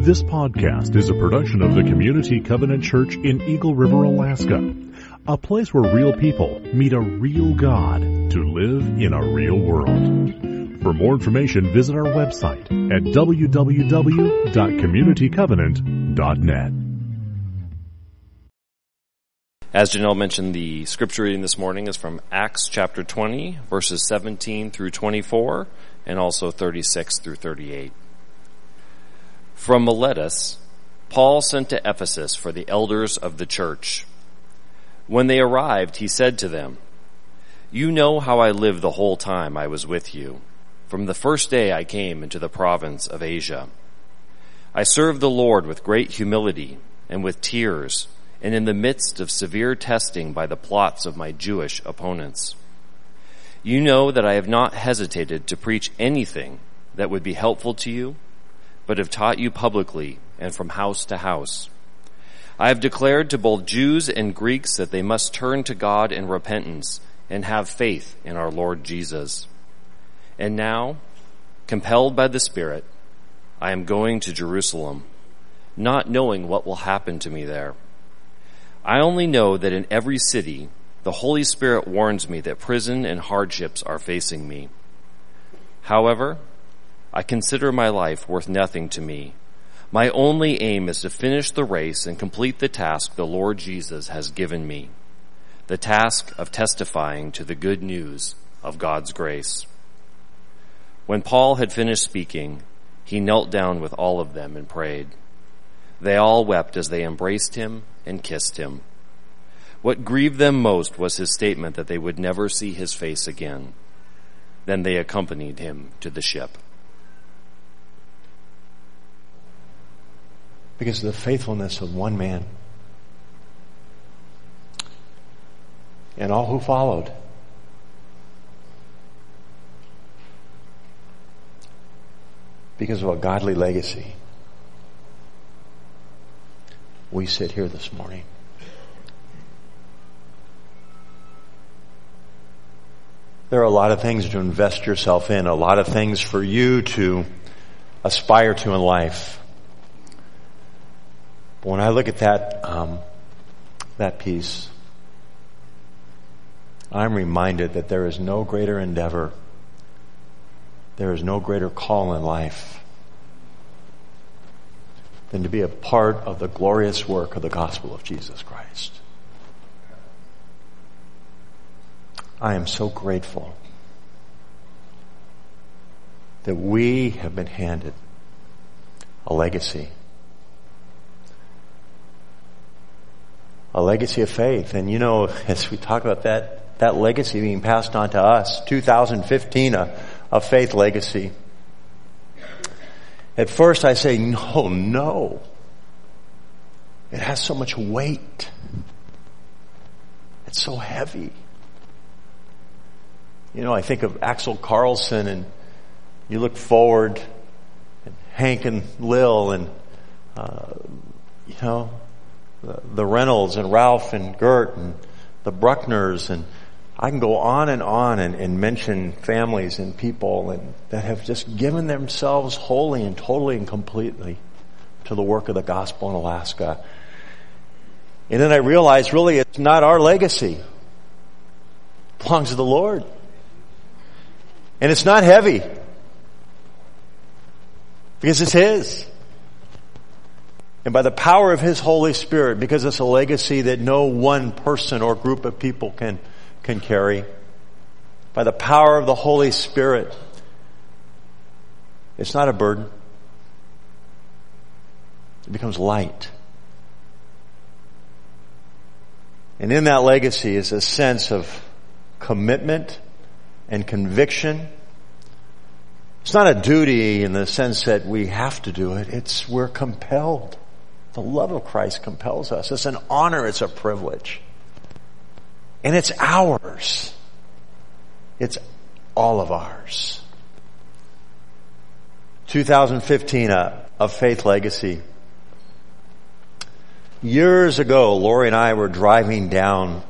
This podcast is a production of the Community Covenant Church in Eagle River, Alaska. A place where real people meet a real God to live in a real world. For more information, visit our website at www.communitycovenant.net. As Janelle mentioned, the scripture reading this morning is from Acts chapter 20, verses 17 through 24, and also 36 through 38. From Miletus, Paul sent to Ephesus for the elders of the church. When they arrived, he said to them, You know how I lived the whole time I was with you, from the first day I came into the province of Asia. I served the Lord with great humility and with tears, and in the midst of severe testing by the plots of my Jewish opponents. You know that I have not hesitated to preach anything that would be helpful to you but have taught you publicly and from house to house. I have declared to both Jews and Greeks that they must turn to God in repentance and have faith in our Lord Jesus. And now, compelled by the Spirit, I am going to Jerusalem, not knowing what will happen to me there. I only know that in every city, the Holy Spirit warns me that prison and hardships are facing me. However, I consider my life worth nothing to me. My only aim is to finish the race and complete the task the Lord Jesus has given me. The task of testifying to the good news of God's grace. When Paul had finished speaking, he knelt down with all of them and prayed. They all wept as they embraced him and kissed him. What grieved them most was his statement that they would never see his face again. Then they accompanied him to the ship. Because of the faithfulness of one man. And all who followed. Because of a godly legacy. We sit here this morning. There are a lot of things to invest yourself in, a lot of things for you to aspire to in life. But when I look at that, um, that piece, I'm reminded that there is no greater endeavor, there is no greater call in life than to be a part of the glorious work of the gospel of Jesus Christ. I am so grateful that we have been handed a legacy a legacy of faith. And you know, as we talk about that, that legacy being passed on to us, 2015, a, a faith legacy. At first I say, no, no. It has so much weight. It's so heavy. You know, I think of Axel Carlson and you look forward and Hank and Lil and, uh, you know, the, Reynolds and Ralph and Gert and the Bruckners and I can go on and on and, and mention families and people and that have just given themselves wholly and totally and completely to the work of the gospel in Alaska. And then I realized really it's not our legacy. It belongs to the Lord. And it's not heavy. Because it's His. And by the power of His Holy Spirit, because it's a legacy that no one person or group of people can, can carry, by the power of the Holy Spirit, it's not a burden. It becomes light. And in that legacy is a sense of commitment and conviction. It's not a duty in the sense that we have to do it. It's we're compelled. The love of Christ compels us. It's an honor. It's a privilege. And it's ours. It's all of ours. 2015, a, a faith legacy. Years ago, Lori and I were driving down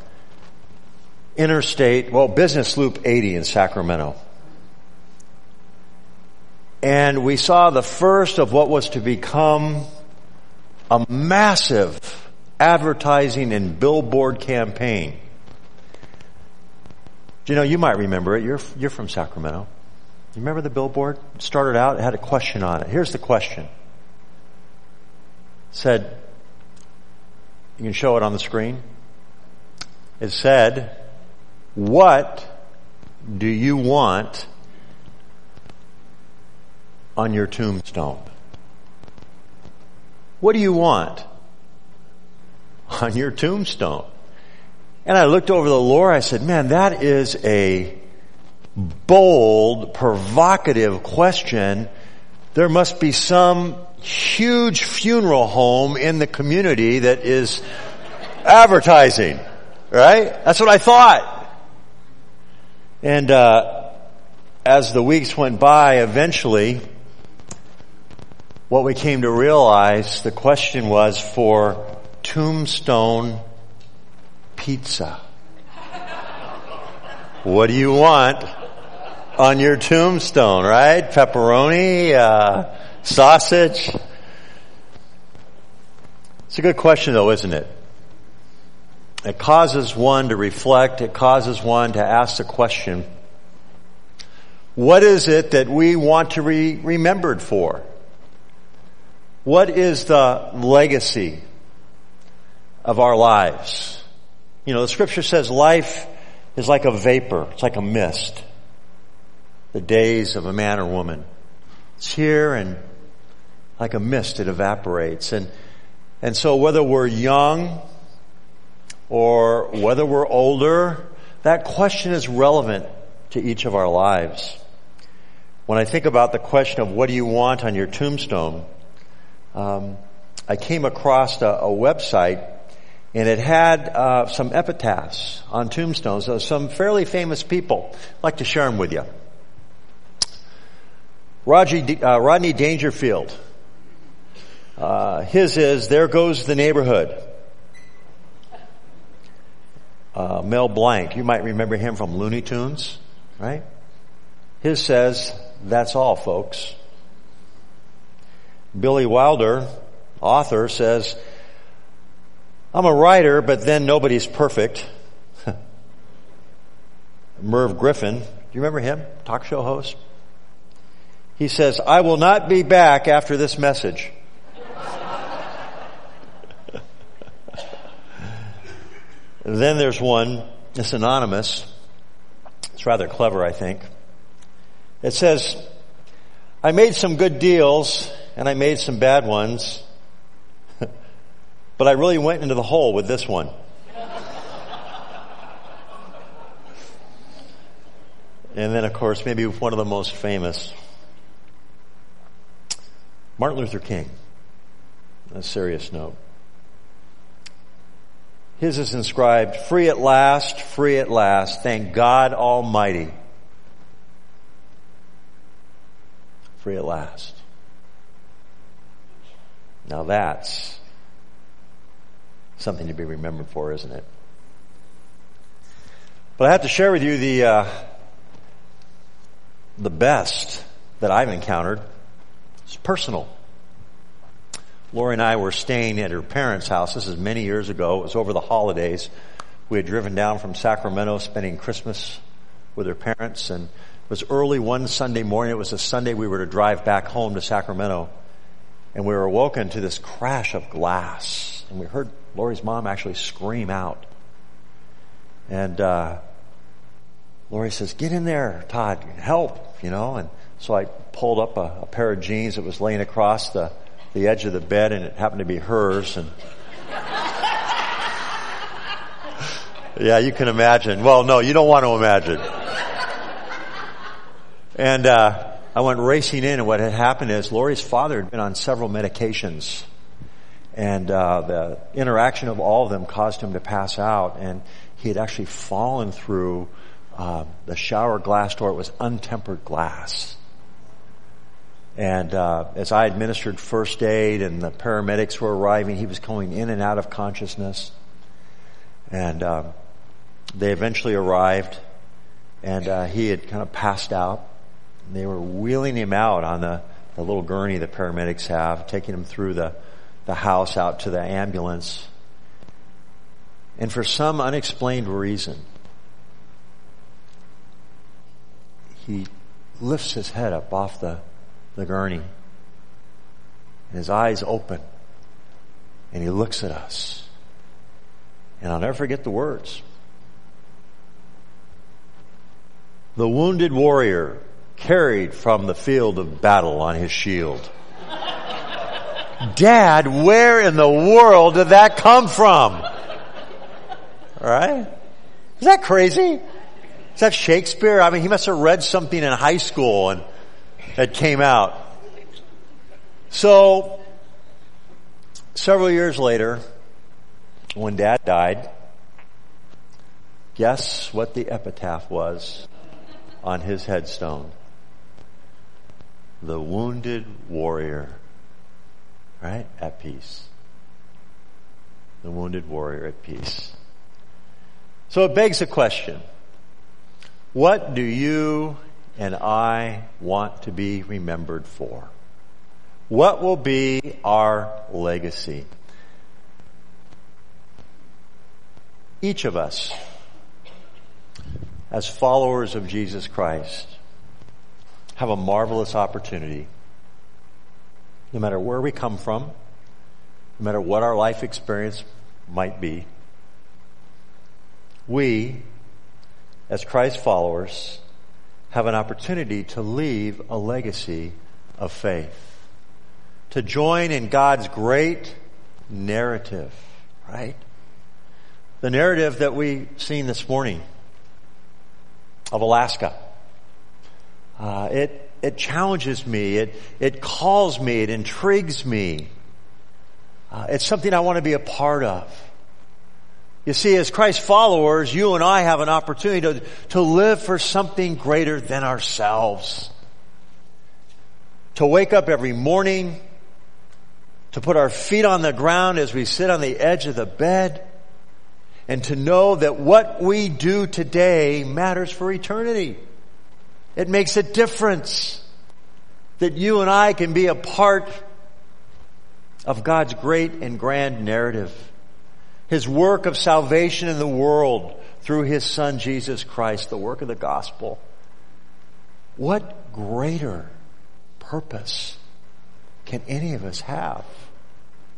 interstate, well, business loop 80 in Sacramento. And we saw the first of what was to become a massive advertising and billboard campaign. You know, you might remember it. You're, you're from Sacramento. You remember the billboard? It started out, it had a question on it. Here's the question. It said, you can show it on the screen. It said, what do you want on your tombstone? What do you want on your tombstone? And I looked over the lore, I said, man, that is a bold, provocative question. There must be some huge funeral home in the community that is advertising, right? That's what I thought. And uh, as the weeks went by, eventually, what we came to realize, the question was for tombstone pizza. what do you want on your tombstone, right? Pepperoni, uh, sausage. It's a good question though, isn't it? It causes one to reflect. It causes one to ask the question, what is it that we want to be remembered for? What is the legacy of our lives? You know, the scripture says life is like a vapor. It's like a mist. The days of a man or woman. It's here and like a mist it evaporates. And, and so whether we're young or whether we're older, that question is relevant to each of our lives. When I think about the question of what do you want on your tombstone, um, I came across a, a, website and it had uh, some epitaphs on tombstones of some fairly famous people. I'd like to share them with you. Rodney, uh, Rodney Dangerfield. Uh, his is, there goes the neighborhood uh, Mel Blanc. You might remember him from Looney Tunes, right? His says, that's all folks. Billy Wilder, author, says, I'm a writer, but then nobody's perfect. Merv Griffin, do you remember him? Talk show host? He says, I will not be back after this message. Then there's one, it's anonymous. It's rather clever, I think. It says, I made some good deals and I made some bad ones, but I really went into the hole with this one. and then of course, maybe one of the most famous, Martin Luther King. A serious note. His is inscribed, free at last, free at last, thank God Almighty. Free at last. Now that's something to be remembered for, isn't it? But I have to share with you the, uh, the best that I've encountered. It's personal. Lori and I were staying at her parents' house. This is many years ago. It was over the holidays. We had driven down from Sacramento, spending Christmas with her parents, and it was early one Sunday morning. It was a Sunday we were to drive back home to Sacramento, and we were awoken to this crash of glass, and we heard Lori's mom actually scream out. And uh, Lori says, "Get in there, Todd. Help!" You know, and so I pulled up a, a pair of jeans that was laying across the the edge of the bed and it happened to be hers and yeah, you can imagine. Well, no, you don't want to imagine. And uh, I went racing in, and what had happened is Lori's father had been on several medications, and uh, the interaction of all of them caused him to pass out, and he had actually fallen through uh, the shower glass door. It was untempered glass. And uh, as I administered first aid and the paramedics were arriving, he was going in and out of consciousness. And uh, they eventually arrived, and uh, he had kind of passed out. They were wheeling him out on the, the little gurney the paramedics have, taking him through the, the house out to the ambulance. And for some unexplained reason, he lifts his head up off the, the gurney. And his eyes open. And he looks at us. And I'll never forget the words. The wounded warrior carried from the field of battle on his shield. Dad, where in the world did that come from? Right? Is that crazy? Is that Shakespeare? I mean, he must have read something in high school and it came out. So, several years later, when dad died, guess what the epitaph was on his headstone? The wounded warrior, right? At peace. The wounded warrior at peace. So it begs a question. What do you and I want to be remembered for? What will be our legacy? Each of us, as followers of Jesus Christ, have a marvelous opportunity. No matter where we come from, no matter what our life experience might be, we, as Christ followers, have an opportunity to leave a legacy of faith. To join in God's great narrative, right? The narrative that we've seen this morning of Alaska. Uh, it, it challenges me. It, it calls me. It intrigues me. Uh, it's something I want to be a part of. You see, as Christ followers, you and I have an opportunity to, to live for something greater than ourselves. To wake up every morning, to put our feet on the ground as we sit on the edge of the bed, and to know that what we do today matters for eternity. It makes a difference that you and I can be a part of God's great and grand narrative his work of salvation in the world through his son Jesus Christ, the work of the gospel. What greater purpose can any of us have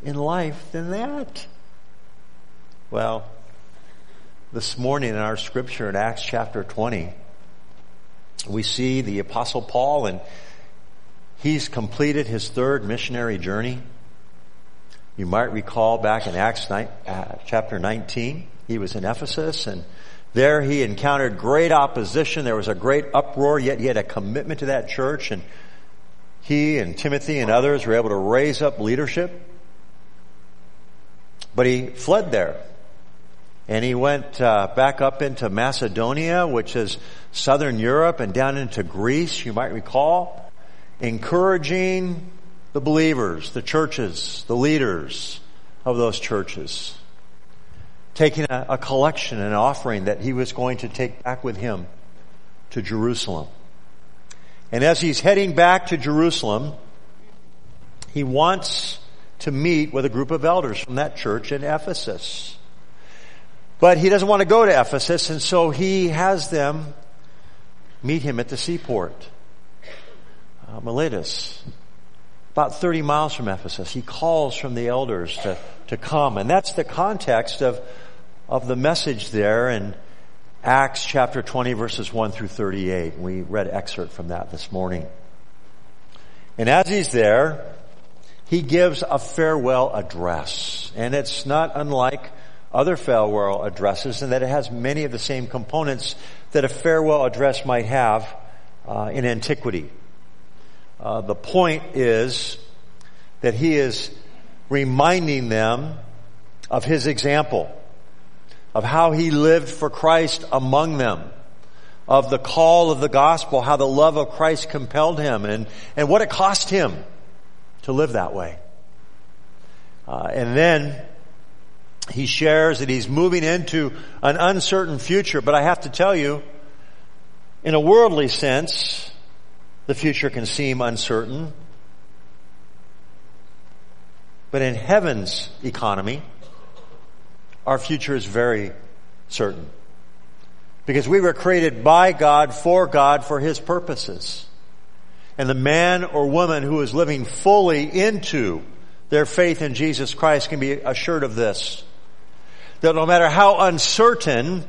in life than that? Well, this morning in our scripture in Acts chapter 20, we see the apostle Paul and he's completed his third missionary journey. You might recall back in Acts 9, uh, chapter 19, he was in Ephesus and there he encountered great opposition. There was a great uproar, yet he had a commitment to that church and he and Timothy and others were able to raise up leadership. But he fled there. And he went uh, back up into Macedonia, which is southern Europe, and down into Greece, you might recall, encouraging the believers, the churches, the leaders of those churches, taking a, a collection, an offering that he was going to take back with him to Jerusalem. And as he's heading back to Jerusalem, he wants to meet with a group of elders from that church in Ephesus. But he doesn't want to go to Ephesus, and so he has them meet him at the seaport. Uh, Miletus about 30 miles from Ephesus. He calls from the elders to, to come. And that's the context of, of the message there in Acts chapter 20 verses 1 through 38. We read excerpt from that this morning. And as he's there, he gives a farewell address. And it's not unlike other farewell addresses and that it has many of the same components that a farewell address might have uh, in antiquity. Uh, the point is that he is reminding them of his example, of how he lived for Christ among them, of the call of the gospel, how the love of Christ compelled him, and, and what it cost him to live that way. Uh, and then he shares that he's moving into an uncertain future, but I have to tell you, in a worldly sense, the future can seem uncertain. But in heaven's economy, our future is very certain. Because we were created by God, for God, for His purposes. And the man or woman who is living fully into their faith in Jesus Christ can be assured of this. That no matter how uncertain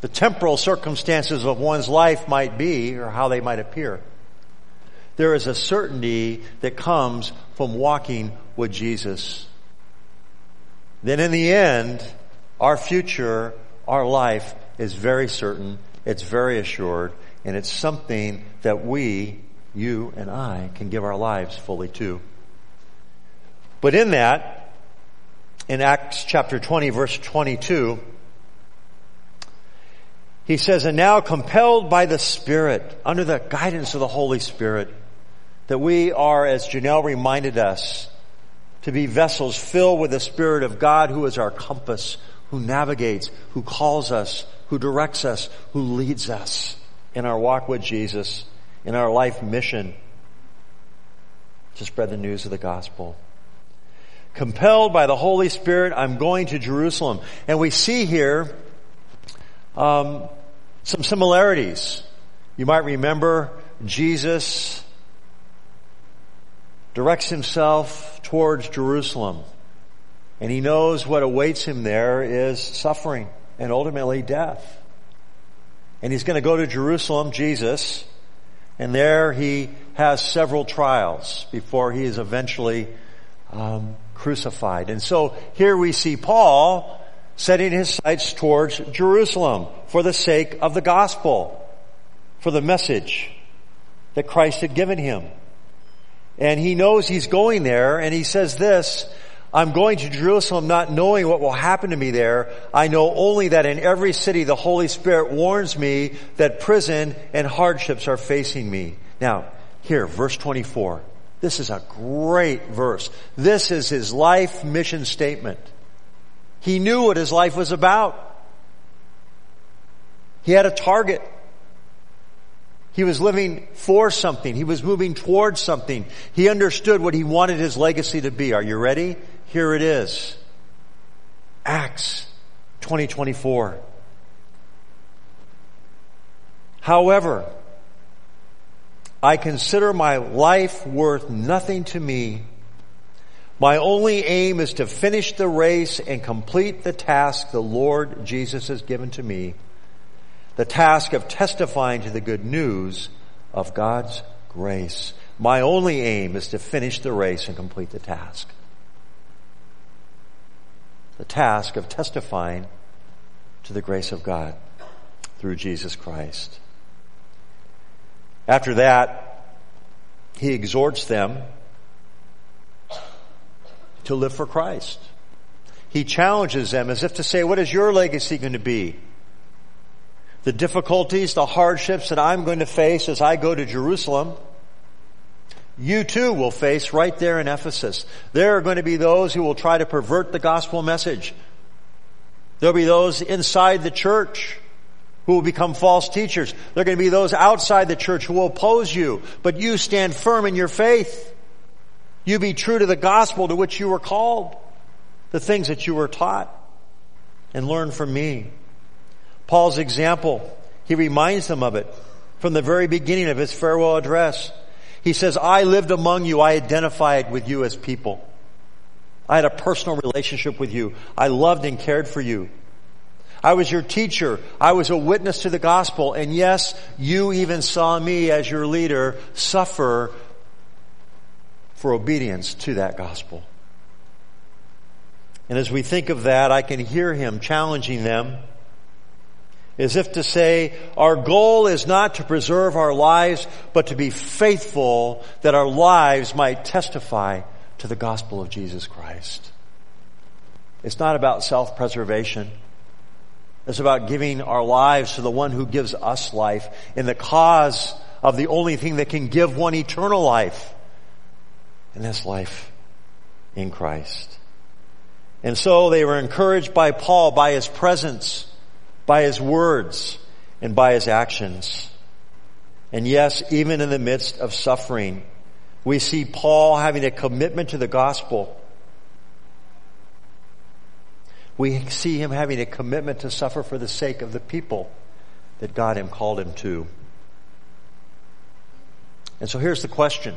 the temporal circumstances of one's life might be or how they might appear, there is a certainty that comes from walking with Jesus. Then in the end, our future, our life is very certain, it's very assured, and it's something that we, you and I, can give our lives fully to. But in that, in Acts chapter 20 verse 22, he says, and now compelled by the Spirit, under the guidance of the Holy Spirit, that we are, as Janelle reminded us, to be vessels filled with the Spirit of God who is our compass, who navigates, who calls us, who directs us, who leads us in our walk with Jesus, in our life mission to spread the news of the gospel. Compelled by the Holy Spirit, I'm going to Jerusalem. And we see here um, some similarities. You might remember Jesus directs himself towards Jerusalem. And he knows what awaits him there is suffering and ultimately death. And he's going to go to Jerusalem, Jesus, and there he has several trials before he is eventually um, crucified. And so here we see Paul setting his sights towards Jerusalem for the sake of the gospel, for the message that Christ had given him. And he knows he's going there and he says this, I'm going to Jerusalem not knowing what will happen to me there. I know only that in every city the Holy Spirit warns me that prison and hardships are facing me. Now, here, verse 24. This is a great verse. This is his life mission statement. He knew what his life was about. He had a target. He was living for something. He was moving towards something. He understood what he wanted his legacy to be. Are you ready? Here it is. Acts 2024. However, I consider my life worth nothing to me. My only aim is to finish the race and complete the task the Lord Jesus has given to me. The task of testifying to the good news of God's grace. My only aim is to finish the race and complete the task the task of testifying to the grace of God through Jesus Christ. After that, he exhorts them to live for Christ. He challenges them as if to say, what is your legacy going to be? The difficulties, the hardships that I'm going to face as I go to Jerusalem, you too will face right there in Ephesus. There are going to be those who will try to pervert the gospel message. There'll be those inside the church who will become false teachers. There are going to be those outside the church who will oppose you, but you stand firm in your faith. You be true to the gospel to which you were called, the things that you were taught, and learn from me. Paul's example, he reminds them of it from the very beginning of his farewell address. He says, I lived among you. I identified with you as people. I had a personal relationship with you. I loved and cared for you. I was your teacher. I was a witness to the gospel. And yes, you even saw me as your leader suffer for obedience to that gospel. And as we think of that, I can hear him challenging them as if to say, our goal is not to preserve our lives, but to be faithful that our lives might testify to the gospel of Jesus Christ. It's not about self-preservation. It's about giving our lives to the one who gives us life in the cause of the only thing that can give one eternal life. And that's life in Christ. And so they were encouraged by Paul, by his presence, by his words and by his actions. And yes, even in the midst of suffering, we see Paul having a commitment to the gospel. We see him having a commitment to suffer for the sake of the people that God him called him to. And so here's the question.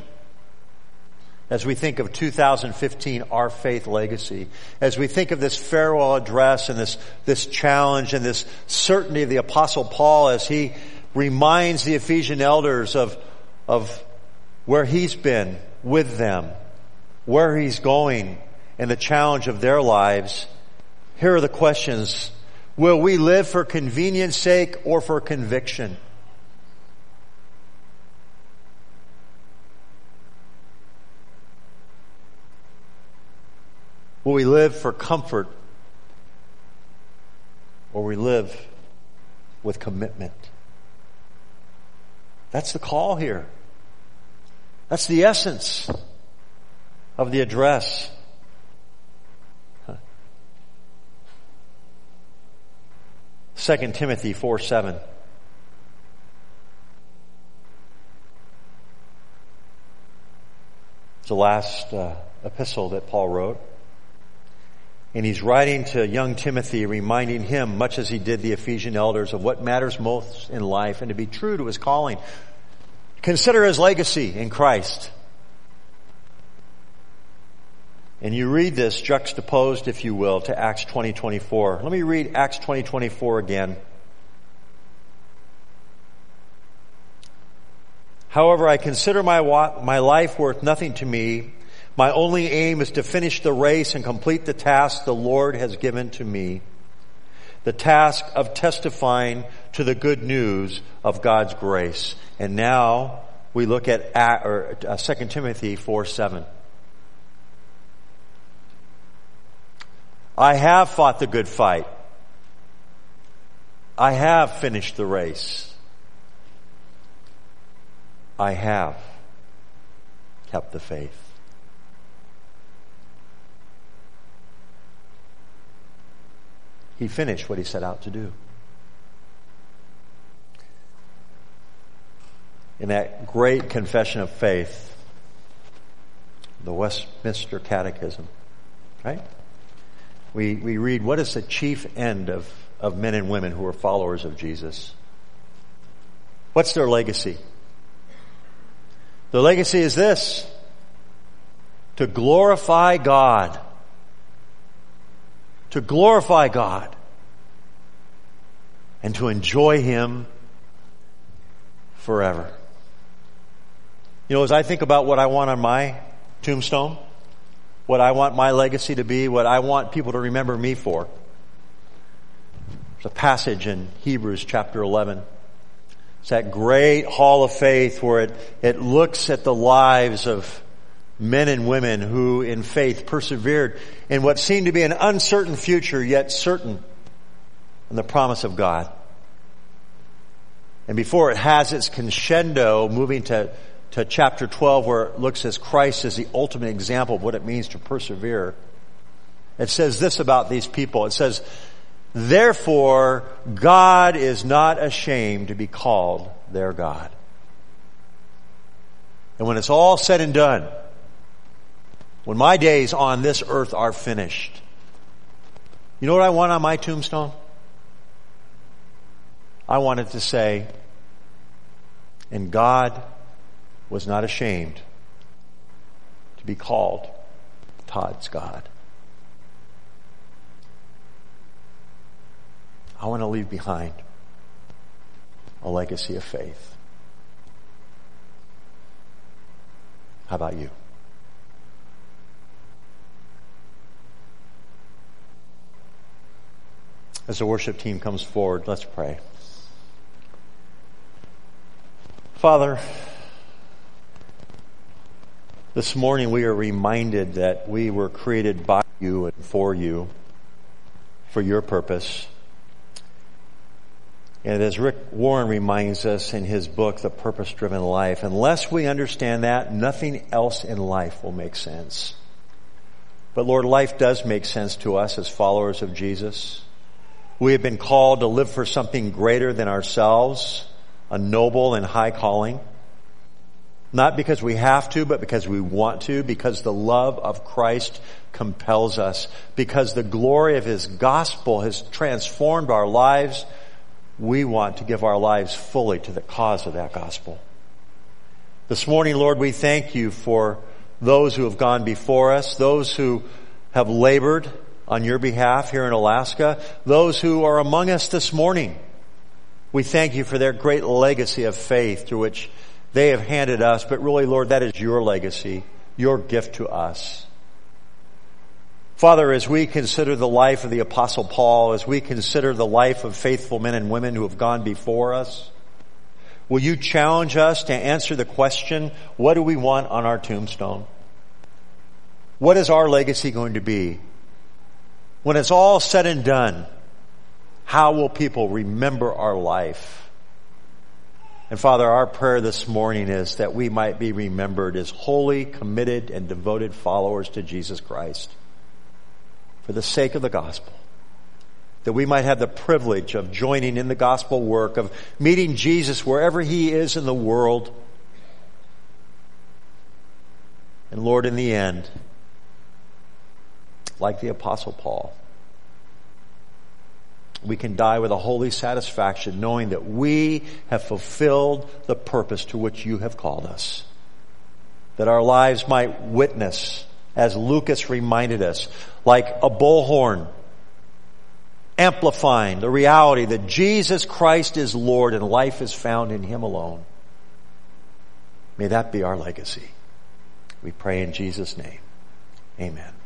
As we think of 2015, our faith legacy, as we think of this farewell address and this, this challenge and this certainty of the apostle Paul as he reminds the Ephesian elders of, of where he's been with them, where he's going, and the challenge of their lives. Here are the questions. Will we live for convenience sake or for conviction? Will we live for comfort or we live with commitment? That's the call here. That's the essence of the address. Second Timothy 4 7. It's the last uh, epistle that Paul wrote. And he's writing to young Timothy, reminding him, much as he did the Ephesian elders, of what matters most in life and to be true to his calling. Consider his legacy in Christ. And you read this juxtaposed, if you will, to Acts 2024. Let me read Acts 2024 again. However, I consider my, my life worth nothing to me my only aim is to finish the race and complete the task the Lord has given to me. The task of testifying to the good news of God's grace. And now we look at or, uh, 2 Timothy 4 7. I have fought the good fight. I have finished the race. I have kept the faith. he finished what he set out to do. In that great confession of faith, the Westminster Catechism, right? We, we read, what is the chief end of, of men and women who are followers of Jesus? What's their legacy? The legacy is this, to glorify God to glorify God and to enjoy Him forever. You know, as I think about what I want on my tombstone, what I want my legacy to be, what I want people to remember me for, there's a passage in Hebrews chapter 11. It's that great hall of faith where it, it looks at the lives of men and women who in faith persevered in what seemed to be an uncertain future, yet certain in the promise of God. And before it has its crescendo, moving to, to chapter 12 where it looks as Christ as the ultimate example of what it means to persevere, it says this about these people. It says, Therefore, God is not ashamed to be called their God. And when it's all said and done, when my days on this earth are finished, you know what I want on my tombstone? I want it to say, and God was not ashamed to be called Todd's God. I want to leave behind a legacy of faith. How about you? As the worship team comes forward, let's pray. Father, this morning we are reminded that we were created by you and for you, for your purpose. And as Rick Warren reminds us in his book, The Purpose Driven Life, unless we understand that, nothing else in life will make sense. But Lord, life does make sense to us as followers of Jesus. We have been called to live for something greater than ourselves, a noble and high calling. Not because we have to, but because we want to, because the love of Christ compels us, because the glory of His gospel has transformed our lives. We want to give our lives fully to the cause of that gospel. This morning, Lord, we thank you for those who have gone before us, those who have labored on your behalf here in Alaska, those who are among us this morning. We thank you for their great legacy of faith through which they have handed us, but really, Lord, that is your legacy, your gift to us. Father, as we consider the life of the apostle Paul, as we consider the life of faithful men and women who have gone before us, will you challenge us to answer the question, what do we want on our tombstone? What is our legacy going to be? When it's all said and done, how will people remember our life? And Father, our prayer this morning is that we might be remembered as holy, committed, and devoted followers to Jesus Christ for the sake of the gospel. That we might have the privilege of joining in the gospel work, of meeting Jesus wherever he is in the world. And Lord, in the end, like the apostle Paul, we can die with a holy satisfaction knowing that we have fulfilled the purpose to which you have called us. That our lives might witness, as Lucas reminded us, like a bullhorn, amplifying the reality that Jesus Christ is Lord and life is found in Him alone. May that be our legacy. We pray in Jesus' name. Amen.